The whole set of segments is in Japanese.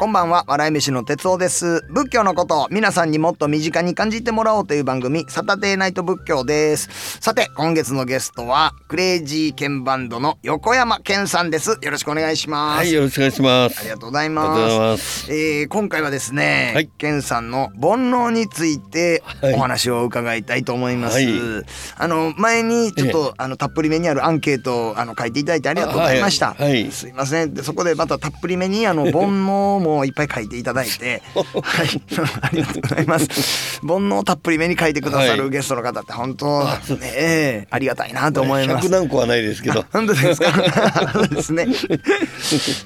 こんばんは笑い飯の哲夫です仏教のことを皆さんにもっと身近に感じてもらおうという番組サタデーナイト仏教ですさて今月のゲストはクレイジーケンバンドの横山健さんですよろしくお願いしますはい、よろしくお願いします。ありがとうございま。ますす。えー今回はですね、はいケンさんの煩悩についてはいお話を伺いたいと思います。はいあの前にちょっと、あのたっぷりめにあるアンケートをあの書いていただいてありがとうございました。はいはいすいません。でそこでまたたっぷりめにあの 煩悩もいっぱい書いていただいて、はい、ありがとうございます。煩悩をたっぷりめに書いてくださるはいゲストの方って本当ね、えーありがたいなと思います百。何個はないですけど。本当ですか？そうですね。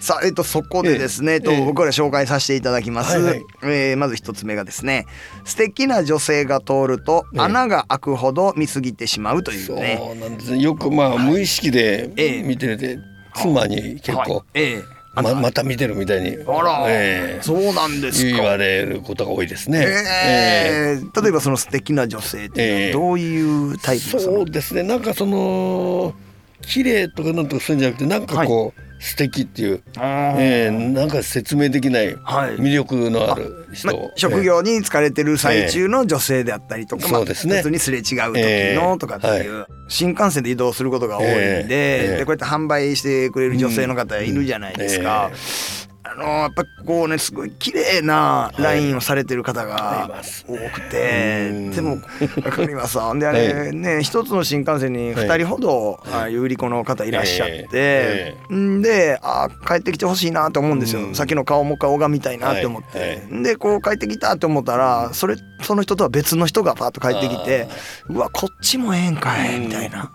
さあ、えっと、そこでですね、えええ僕ら紹介させていただきます。はいはいえーまず一つ目がですね、素敵な女性が通るとええ穴が開くほど見過ぎてしまうというそうね。なんですね。よくまあ無意識でええ見てて、妻に結はい構ええままた見てるみたいに。あら、ええそうなんですか。言われることが多いですね。ええ例えばその素敵な女性っていうのはどういうタイプのそのそうですね。なんかその綺麗とかなんとかするんじゃなくて、なんかこう、素敵っていう、ええなんか説明できないはい魅力のある人。ま職業に疲れてる最中の女性であったりとか、まあそうね。普通にすれ違う時のええとかっていう、新幹線で移動することが多いんで,、ええ。でこうやって販売してくれる女性の方いるじゃないですか。うんえあのやっぱこうねすごい綺麗なラインをされてる方が多くて、うん。でもわかりますであれね一つの新幹線に2人ほど、ああいう売り子の方いらっしゃって、えんであ帰ってきてほしいなと思うんですよ、うん。さっきの顔も顔が見たいなって思って、はい。はでこう帰ってきたって思ったらそれその人とは別の人がパッと帰ってきてうわこっちもええんかいみたいな、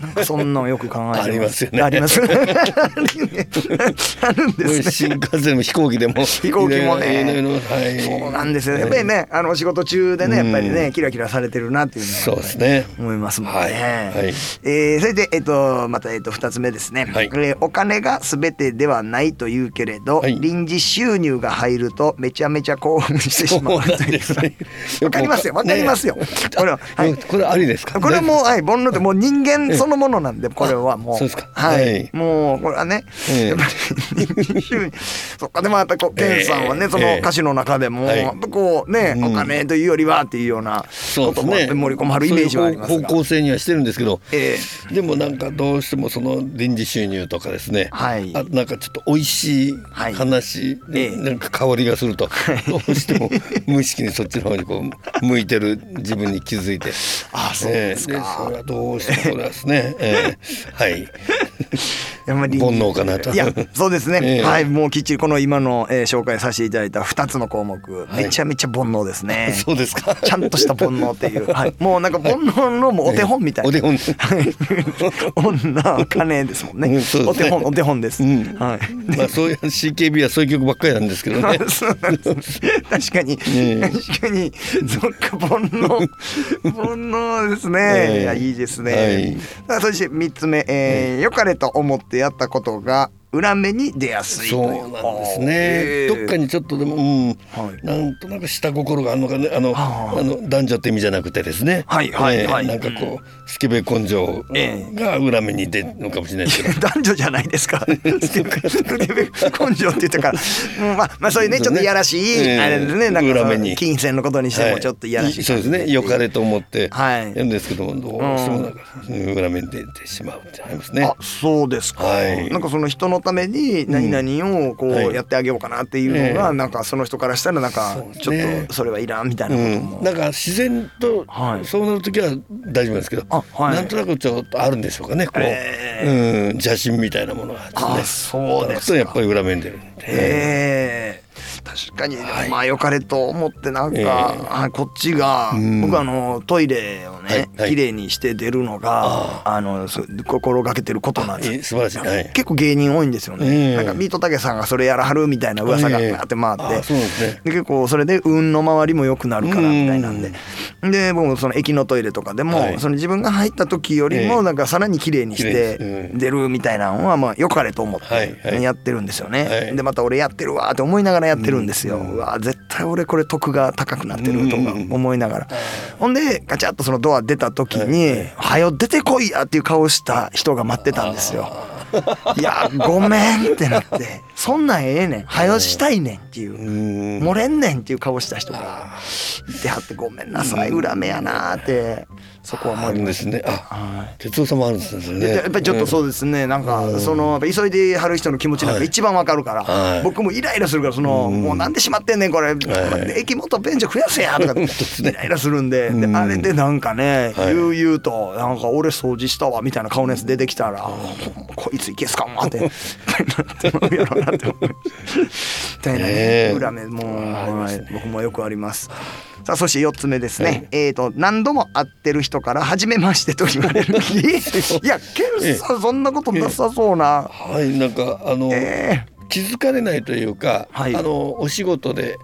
なんかそんなのよく考えてありますよね。あります。あるんですね。新幹線も飛行機でも。飛行機もね。そうなんですよやっぱりねあのお仕事中でねやっぱりねうんキラキラされてるなっていうそうですね。思いますもんね。はい。はい。えーそれで、えっと、また、えっと、二つ目ですね、はい。えーお金が全てではないというけれど、はい。臨時収入が入るとめちゃめちゃ興奮してしまうとそうわかりますよ。わかりますよ、ね。これは、はい、これありですか？これはもう、はい、煩悩ってもう人間そのものなんで、これはもう。そうですか。はい。はいもう、これはね、ええ。やっぱり、そっか、でもやっぱりこう、ケンさんはね、ええ。その歌詞の中でも、はい。やっぱこうね、うん。お金というよりはっていうようなそうですことも盛り込まれるイメージはありますが。そういう方向性にはしてるんですけど、えでもなんかどうしてもその臨時収入とかですね、はい。あなんかちょっと美味しいはい。話、ええ。なんか香りがすると、どうしても無意識にそっちの方にこう向いてる自分に気づいて。あそうですか。ええ。それはどうしてもこれはですね、えーはい。やっぱり煩悩かなと。いやそうですね、ええ。はいもうきっちりこの今の、えー紹介させていただいた2つの項目、はい。めちゃめちゃ煩悩ですね。そうですか。ちゃんとした煩悩っていう、はい、もうなんか煩悩のもうお手本みたいな、お手本。はい。女金ですもんね。うんそうですね。お手本お手本です、うん。はい。まあそういう CKB はそういう曲ばっかりなんですけどね。そうなんです。確かに、ええ。確かにそっか煩悩。煩悩ですね、ええ。いやいいですね、はい。そして3つ目、えー良かれと思って出会ったことが裏目に出やすいそうなんですね、ええどっかにちょっとでも、うん。はい。なんとなく下心があるのかねあのはあ。あの男女って意味じゃなくてですね、はいはいええはい。なんかこうスケベ根性えが裏目に出るのかもしれないですけど、男女じゃないですか。スケベ根性って言ったから、うんまあ、まあ、そういうね、ちょっといやらしい、ええ。あれですね、なんか裏目に。金銭のことにしてもちょっといやらしい、はいそうですね。良かれと思ってはい。やるんですけども、どうしてもなんかうん。裏目に出てしまうってありますね。あ。そうですか、はい。なんかその人のために何々をこはい。うやってあげようかなっていうのが、ええ。なんかその人からしたらなんかちょっとそれはいらんみたいなうことも、ん、なんか自然とはい。そうなる時は大丈夫ですけど、あはい。なんとなくちょっとあるんでしょうかねこう、えうん、邪心みたいなものがあね。そうですか。とやっぱり裏面に出るんで、ええ確かに、はい。まあ良かれと思ってなんか、ええ。あこっちが、うん。僕あのトイレをね、はい。はい。綺麗にして出るのがあのそ心がけてることなんですえ素晴らしい、はい、結構芸人多いんですよね、ええなんかビートたけさんがそれやらはるみたいな噂がええ。バーって回って、あそうなんですね。で結構それで運の回りも良くなるからみたいなんで、で僕もその駅のトイレとかでも、はい。その自分が入った時よりええ。もなんかさらに綺麗にして出るみたいなのはまあ良かれと思ってやってるんですよね、はい。でまた俺やってるわーって思いながらやってるんんですよ、うわ絶対俺これ得が高くなってるとか思いながら、ほんでガチャッとそのドア出た時に「はよ出てこいや!」っていう顔した人が待ってたんですよ。いやごめんってなって。そんなんええねん。はよしたいねんっていう漏れんねんっていう顔した人がいてはってごめんなさい裏目やなってそこは思います。ね。あ、哲夫さんもあるんですね。やっぱりちょっとそうですね。なんかその急いではる人の気持ちなんか一番わかるから、僕もイライラするからそのもうなんでしまってんねんこれ。駅もっと便所増やせやとか イライラするんで、であれでなんかね悠々となんか俺掃除したわみたいな顔のやつ出てきたら、こいついけすかもって やろうなって思たいなね裏目も僕もよくあります。さあそして4つ目ですね、えっ、ー、と何度も会ってる人から初めましてと言われる いやケンさんそんなことなさそうな、はいなんかあの、えー、気づかれないというか、はい、あのお仕事で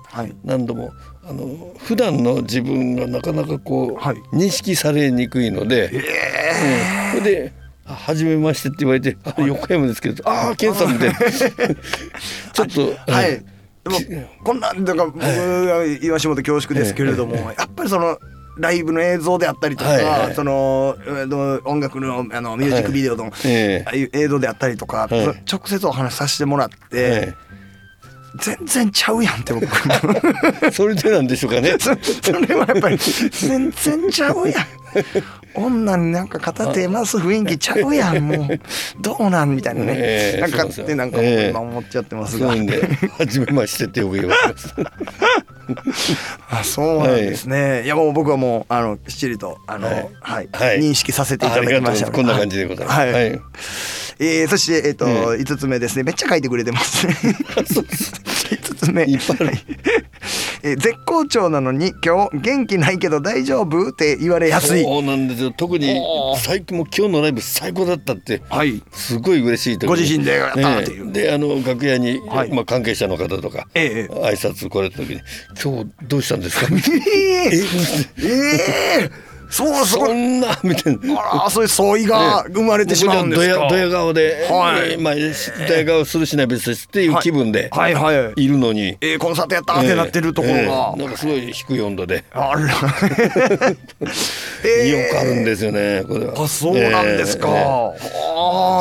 何度も、はい、あの普段の自分がなかなかこう、はい、認識されにくいので、えー、うん、それで初めましてって言われて、あ横山ですけど、ああ、健さんみたいな。ちょっと、はい。でもこんなんだから僕が言わしもと恐縮ですけれども、やっぱりそのライブの映像であったりとか、はい。はい、その音楽のあのミュージックビデオの、はい、映像であったりとか、はい、直接お話しさせてもらって、はい、全然ちゃうやんって僕それでなんでしょうかね。それはやっぱり全然ちゃうやん。女になんか片手ます雰囲気ちゃうやんもう。どうなんみたいなね、えー、なんかってなんか今思っちゃってますが、えー、初めましてってよく言われます。あそうなんですね、はい、いやもう僕はもうあのきっちりとあの、はい、はい。はい、認識させていただきました。こんな感じでございます、はい、はいえー、そして、えーとうん、5つ目ですね。めっちゃ書いてくれてますね。5つ目。いっぱいある、えー、絶好調なのに今日元気ないけど大丈夫って言われやすい。そうなんですよ。特に最近も今日のライブ最高だったって、はい、すごい嬉しいご自身でやったっていう、ね、であの楽屋に、はい、まあ、関係者の方とか、ええ、挨拶来られた時に「今日どうしたんですか?」みたいな。えー、え。ーそうそんな みたいな。あらそういう相違が生まれてしまうんですか、ね、ドヤ顔で、はい、まあ、ドヤ顔するしない別ですっていう気分ではい。はいい。るのに、えー、コンサートやったってなってるところが、えー、なんかすごい低い温度で。あら、えー、よくあるんですよねこれは。あそうなんですか、えー、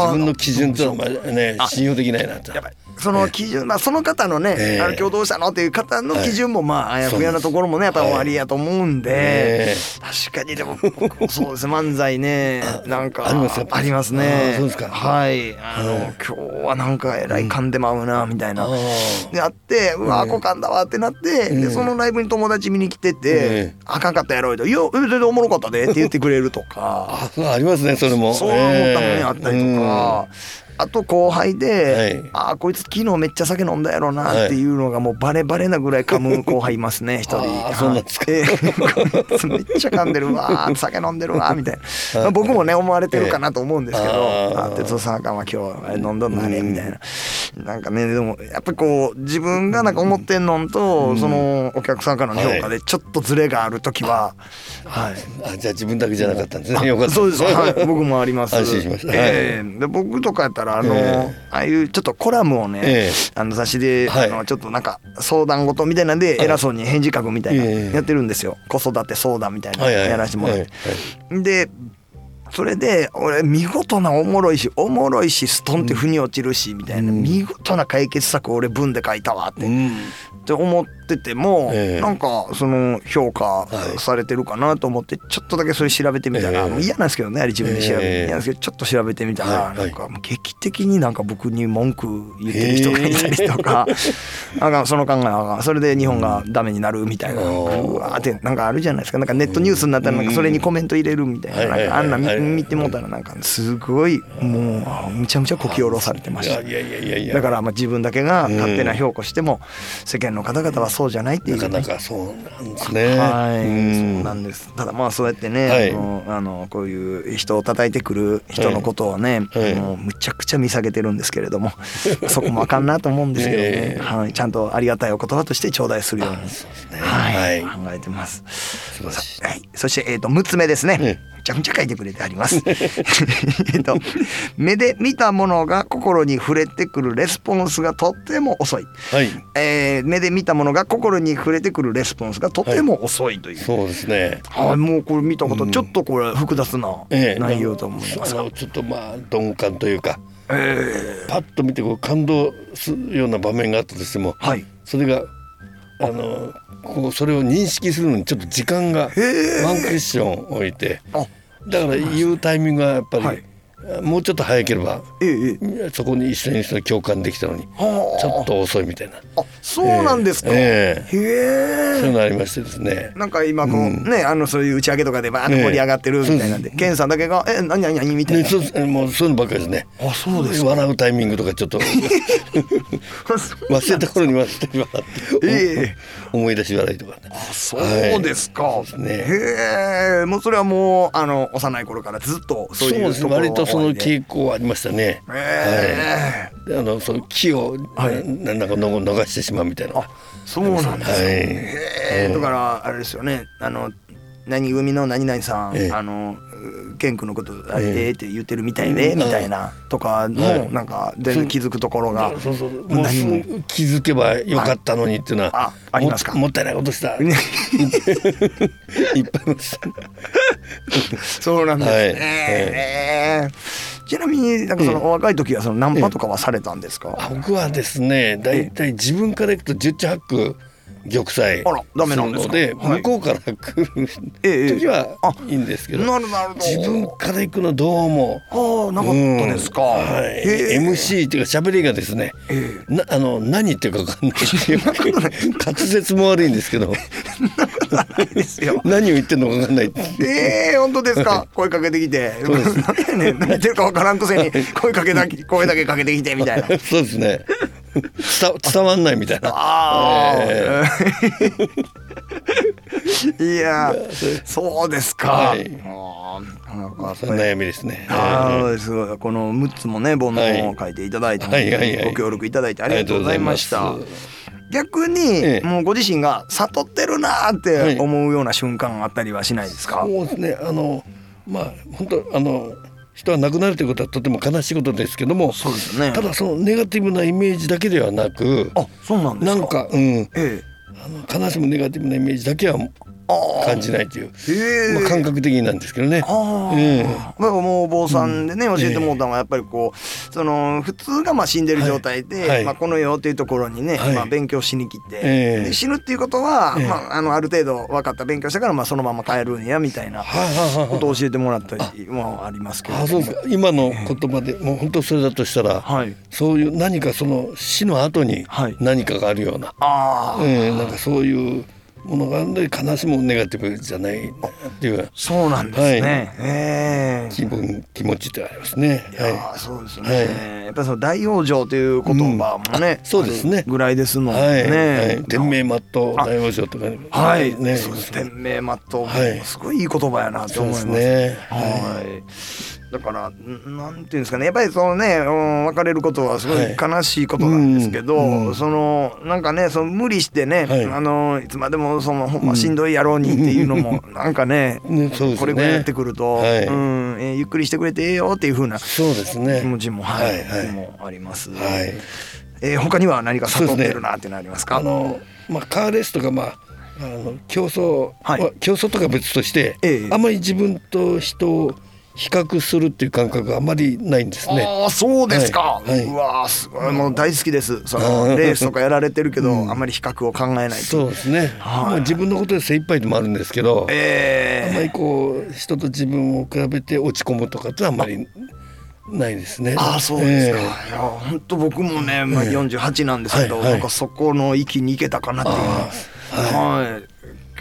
自分の基準とはね信用できないなとやばいその基準、まあ、その方のね、えー、あの共同者のっていう方の基準もまああやふやなところもねやっぱり終わりやと思うんで、確かにでもそうです漫才ねなんかありますね。はい。あの、今日はなんかえらい噛んでまうなみたいな、であってうわあこ噛んだわってなって、でそのライブに友達見に来てて、あかんかったやろうと「いや全然おもろかったで」って言ってくれるとか。ありますねそれも。そう思ったもんねあったりとか。あと後輩で、はい、ああこいつ昨日めっちゃ酒飲んだやろなっていうのがもうバレバレなぐらい噛む後輩いますね一人。あそうなんですか、えー、めっちゃ噛んでるわ酒飲んでるわみたいな、まあ、僕もね思われてるかなと思うんですけど「あ哲夫さんあかんわ今日飲んどんなね」みたいな。なんかねでもやっぱりこう自分がなんか思ってんのと、そのお客さんからの評価でちょっとズレがある時は、はい、あじゃあ自分だけじゃなかったんですねよかったそうです、はい、僕もあります。安心しました、えー、で僕とかやったらあの、えー、ああいうちょっとコラムをね、えー、あの雑誌で、はい、あのちょっとなんか相談事みたいなんで偉そうに返事書くみたいなやってるんですよ、子育て相談みたいなやらせてもらって。でそれで俺見事なおもろいしおもろいしストンって腑に落ちるしみたいな、見事な解決策俺文で書いたわって、って思ってても、えー、なんかその評価されてるかなと思ってちょっとだけそれ調べてみたら、えー、嫌なんですけどねあれ自分で調べて、嫌なんですけどちょっと調べてみたら、なんか劇的になんか僕に文句言ってる人がいたりとか、え。ー、なんかその考えがそれで日本がダメになるみたいな、うわってなんかあるじゃないですか。なんかネットニュースになったらなんかそれにコメント入れるみたいな,、なんかあんな見てもうたらなんかすごいもうむちゃむちゃこき下ろされてました。だからまあ自分だけが勝手な評価しても世間の方々はそうじゃないっていう、ね、なかなかそうなんですね。はい、そうなんです。ただまあそうやってね、はい、あのこういう人を叩いてくる人のことをね、はい、もうむちゃくちゃ見下げてるんですけれども そこもあかんなと思うんですけどね、えー、はい、ちゃんとありがたいお言葉として頂戴するように、ね、はい、はい、考えてます。はい、そして、えーと、と6つ目ですね、ちゃくちゃ書いてくれてあります。えっと目で見たものが心に触れてくるレスポンスがとっても遅い、はい。えー、目で見たものが心に触れてくるレスポンスがとても遅いという、はい、そうですね。はいもうこれ見たこと、ちょっとこれ複雑な内容と思いますが、えー、ちょっとまあ鈍感というかえー、パッと見てこう感動するような場面があったとしても、はい、それがあのこうそれを認識するのにちょっと時間がワンクッション置いて。だから言うタイミングがやっぱり、はいもうちょっと早ければ、ええ、そこに一緒に共感できたのにちょっと遅いみたいな。あそうなんですか、えー、へえ。そういうのありましてですね。なんか今こう、うん、ねあのそういう打ち上げとかでバーッと盛り上がってるみたいなんで、ね、ケンさんだけが「え何何何?」みたいな、ね、そうもうそういうのばっかりですね。あそうです笑うタイミングとかちょっと。忘れた頃に忘れて笑って、えー、思い出し笑いとかね。あそうですか、はい、ね。へえもうそれはもうあの幼い頃からずっとそういうところ割とその傾向ありましたね。えー、はい、あのその木を、はい、なんか逃してしまうみたいな。そうなんですか。はい、えー、だからあれですよね。あの何組の何々さん、えー、あの健君のことあれって言ってるみたいで、みたいなとかのなんか全然気づくところがそうそうもう気づけばよかったのにっていうのはあありますか？もったいないことした。いっぱいますそうなんですね、ちなみになんかそのお若い時はそのナンパとかはされたんですか、僕はですね大体自分からいくと十中八九玉砕するので向こうから来る時はいいんですけど自分から行くのどうもああなかったですか、はい、MC っていうか喋りがですねなあの何言ってるか分かんないっていう 滑舌も悪いんですけど。何を言ってるのか分かんないええ本当ですか？声かけてきて。何やねん何言ってるか分からんくせに声かけだけ声だけかけてきてみたいな。そうですね伝伝わんないみたいな。あえー、いやそうですか。はい、あ悩みですね。ああすごいこの6つもね煩悩を書いていただいて、ご協力いただいてありがとうございました。逆に、もうご自身が悟ってるなって思うような瞬間あったりはしないですか？そうですね。あのまあ本当あの人は亡くなるということはとても悲しいことですけどもそうですね。ただそのネガティブなイメージだけではなくあそうなんですかなんか、うんええ、あの悲しむネガティブなイメージだけは感じないという、まあ、感覚的なんですけどね。あえー、もうお坊さんでね、教えてもらったのはやっぱりこうその普通がまあ死んでる状態で、はい。まあ、この世っていうところにね、まあ、勉強しに来て、えー、死ぬっていうことは、まあ、あのある程度分かった勉強したからまあそのまま帰るんやみたいなことを教えてもらったりもありますけど、あそうですか。今の言葉でもう本当それだとしたら、はい、そういう何かその死の後に何かがあるような、はい、えー、なんかそういう。ものがあるので悲しむネガティブじゃないっていう。そうなんですね、はい。えー、気分気持ちってありますねはい。そうですね、はい、やっぱりその大往生という言葉もね、うん、そうですね。ぐらいですのでね、はい。はい、天命全う大往生とかはい。ね。天命全う、はい、すごいいい言葉やなと思います。ね。はいだからなんていうんですかね。やっぱりそのね、うん、別れることはすごい悲しいことなんですけど、はいうん、そのなんかねその無理してね、はい、あのいつまでもそのほんましんどいやろうにっていうのも、なんかね ねね、これぐらいやってくると、はい、うんえー、ゆっくりしてくれてええよっていうふうなそうですね。気持ちも,、はいはいはい、もあります。はい。えー、他には何か悟ってるなっていうのありますか、ね、あのまあ、カーレースとかまああの競争、はい、競争とか別として、ええ、あまり自分と人を比較するっていう感覚があまりないんですね。ああそうですか。はい、うわすごいもう大好きです。そのレースとかやられてるけど、うん、あまり比較を考えないそうですね。はい、自分のことで精一杯でもあるんですけど、えー、あまりこう人と自分を比べて落ち込むとかってあんまりないですね。あそうですか。えー、いや本当僕もね、まあ四十八なんですけど、えーはいはい、なんかそこの域に行けたかなっていうのは。はい、はい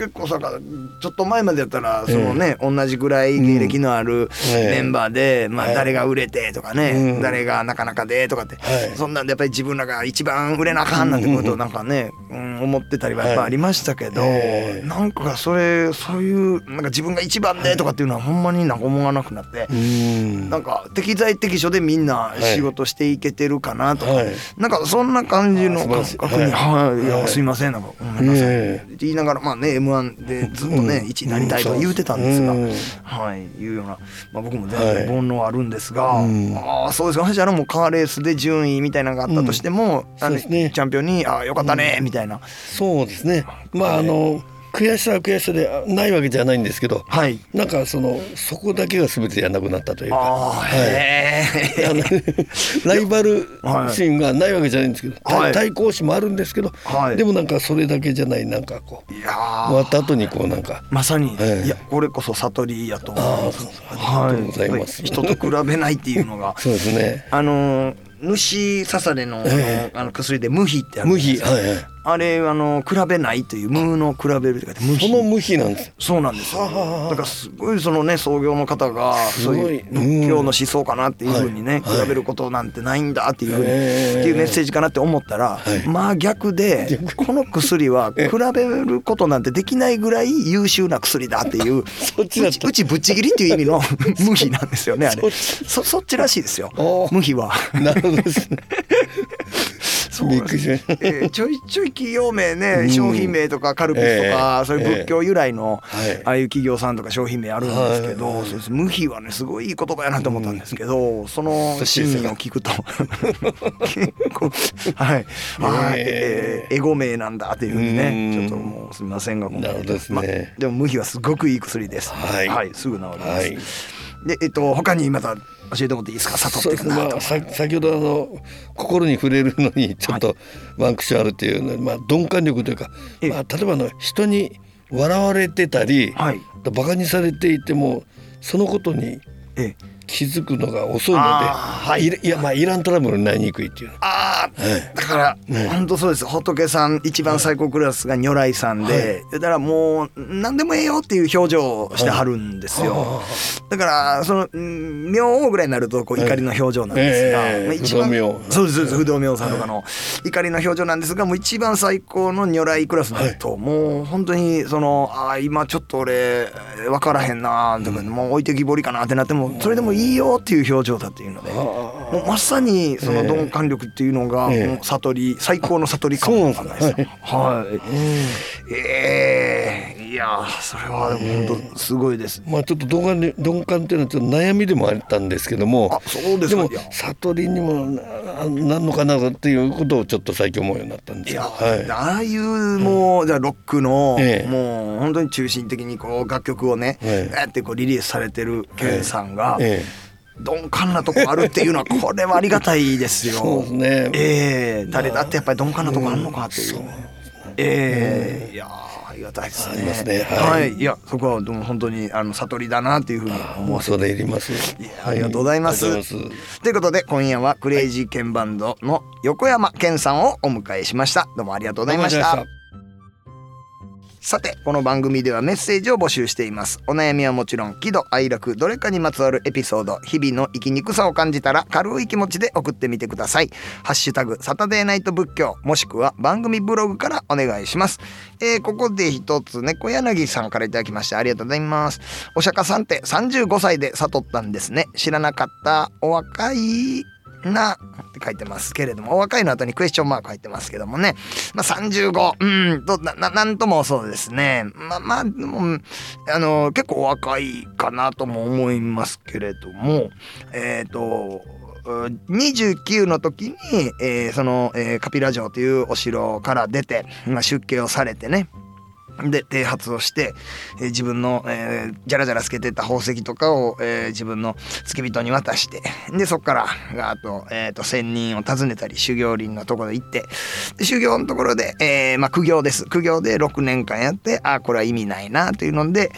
結構さちょっと前までやったらそのね、同じぐらい芸歴のあるメンバーで、まあ、誰が売れてとかね、誰がなかなかでとかって、そんなんでやっぱり自分らが一番売れなあかんなんてことをなんかね、うん思ってたりはやっぱありましたけど、なんかそれそういうなんか自分が一番でとかっていうのはほんまになんか思わなくなって、なんか適材適所でみんな仕事していけてるかなとか、なんかそんな感じの感覚に「はい、い。やすいませんなんかごめんなさい」って言いながらまあね m m 1でずっとね、1位になりたいとか言うてたんですが、はいいうような、まあ、僕も全然煩悩あるんですが、はい、ああそうですか。私あのもうカーレースで順位みたいなのがあったとしても、うん、ね、チャンピオンに「ああよかったね」みたいな。そうですね。まああの悔しさは悔しさでないわけじゃないんですけど、はい、なんかそのそこだけが全てやんなくなったというか、はい、あのライバル心がないわけじゃないんですけど、はい、対抗心もあるんですけど、はい、でもなんかそれだけじゃないなんかこう終わった後にこうなんか。まさに、い。やこれこそ悟りやと思います。ありがとうございます、人と比べないっていうのが。そうですね。あの虫刺されの,、あの薬で無比ってある無比、はいはい、あれあの比べないという無の比べるって書いて無比その無比。なんです。そうなんですよ。だからすごいそのね創業の方がそういう仏教の思想かなっていうふうにね、比べることなんてないんだっていうふうに、っていうメッセージかなって思ったら、まあ逆でこの薬は比べることなんてできないぐらい優秀な薬だっていううちうちぶっちぎりっていう意味の無比なんですよねあれ。そそっちらしいですよ。無比は。なるほどですね。びっくりしました、えー、ちょいちょい企業名ね、商品名とかカルピスとか、そういう仏教由来の、ああいう企業さんとか商品名あるんですけど、そうです。無比はねすごいいい言葉やなと思ったんですけど、その真意を聞くと 結構はい、あえー、エゴ名なんだっていうふうにねちょっともうすみませんがなるほどですね、ま、でも無比はすごくいい薬です。はい、はい、すぐ治ります。はい、でえっと他にまた教えてもらっていいですか？佐藤ってまあ、先ほどあの心に触れるのにちょっとワンクションあるっていう、まあ、鈍感力というか、まあ、例えばの人に笑われてたり、はい、バカにされていてもそのことに気づくのが遅いので、はい、いやまあイラントラブルになりにくいっていうああ、はい、だから、ね、本当そうです。仏さん一番最高クラスが如来さんで、はい、だからもう何でもええよっていう表情をしてはるんですよ、はい、だからその明王ぐらいになるとこう怒りの表情なんですが、えー、一番そうです不動明さんとかの怒りの表情なんですがもう一番最高の如来クラスになると、もう本当にそのあ今ちょっと俺分からへんなとか、もう置いてきぼりかなってなってもそれでもいいよっていう表情だっていうのでもうまさにその鈍感力っていうのが悟り最高の悟りかもわかんないですよ。はい、ええいやそれは本当すごいです。まあちょっと鈍感で鈍感っていうのはちょっと悩みでもあったんですけども、あそうですでも悟りにもなんのかなっていうことをちょっと最近思うようになったんですよ。はい、ああいうもう、じゃロックの、もう本当に中心的にこう楽曲をね、ええ、ってこうリリースされてる健さんが。ええ。鈍感なとこあるっていうのは これはありがたいですよ。そうですね。ええ。ー、誰だってやっぱり鈍感なとこあるのかっていう。うん、ええ。ー、いやありがたいですね。すねはい、はい、いやそこはでも本当にあの悟りだなっていうふうに思わせて。いります。ありがとうございます。はい、ということで今夜はクレイジーケンバンドの横山健さんをお迎えしました。どうもありがとうございました。さてこの番組ではメッセージを募集しています。お悩みはもちろん喜怒哀楽どれかにまつわるエピソード日々の生きにくさを感じたら軽い気持ちで送ってみてください。ハッシュタグサタデーナイト仏教もしくは番組ブログからお願いします、えー、ここで一つ猫柳さんからいただきましてありがとうございます。お釈迦さんって35歳で悟ったんですね。知らなかった。お若いな。書いてますけれどもお若いの後にクエスチョンマーク入ってますけどもね、まあ、35うん。とななんともそうですね。まあまあでもあの結構若いかなとも思いますけれども。えっ、ー、と29の時に、えー、その、えー、カピラ城というお城から出て、まあ、出家をされてね。で剃髪をして、えー、自分の、えー、じゃらじゃらつけてた宝石とかを、えー、自分の付き人に渡してでそっからあと,、えーと、仙人を訪ねたり修行林のところ行って修行のところで、えーまあ、苦行です。苦行で6年間やってあこれは意味ないなというので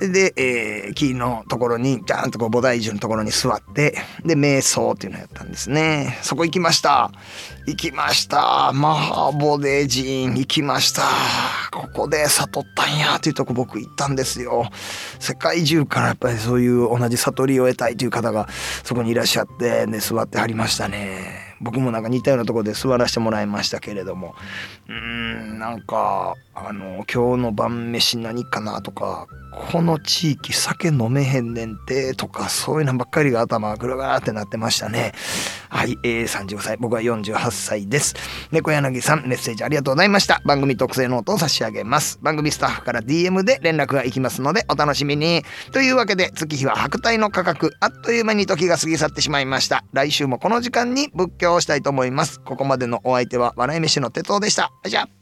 で、えー、木のところにちゃんとこう菩提樹のところに座ってで瞑想っていうのをやったんですね。そこ行きました。行きました。マハボデ寺院行きました。ここで悟ったんやっていうとこ僕行ったんですよ。世界中からやっぱりそういう同じ悟りを得たいという方がそこにいらっしゃってね座ってはりましたね。僕もなんか似たようなところで座らせてもらいましたけれども。うんなんかあの今日の晩飯何かなとかこの地域酒飲めへんねんてとかそういうのばっかりが頭ぐるぐるってなってましたね。はい、えー、35歳僕は48歳です。猫柳さんメッセージありがとうございました。番組特製ノートを差し上げます。番組スタッフから DM で連絡がいきますのでお楽しみに。というわけで月日は白帯の価格あっという間に時が過ぎ去ってしまいました。来週もこの時間に仏教をしたいと思います。ここまでのお相手は笑い飯の哲夫でした。じゃ。あ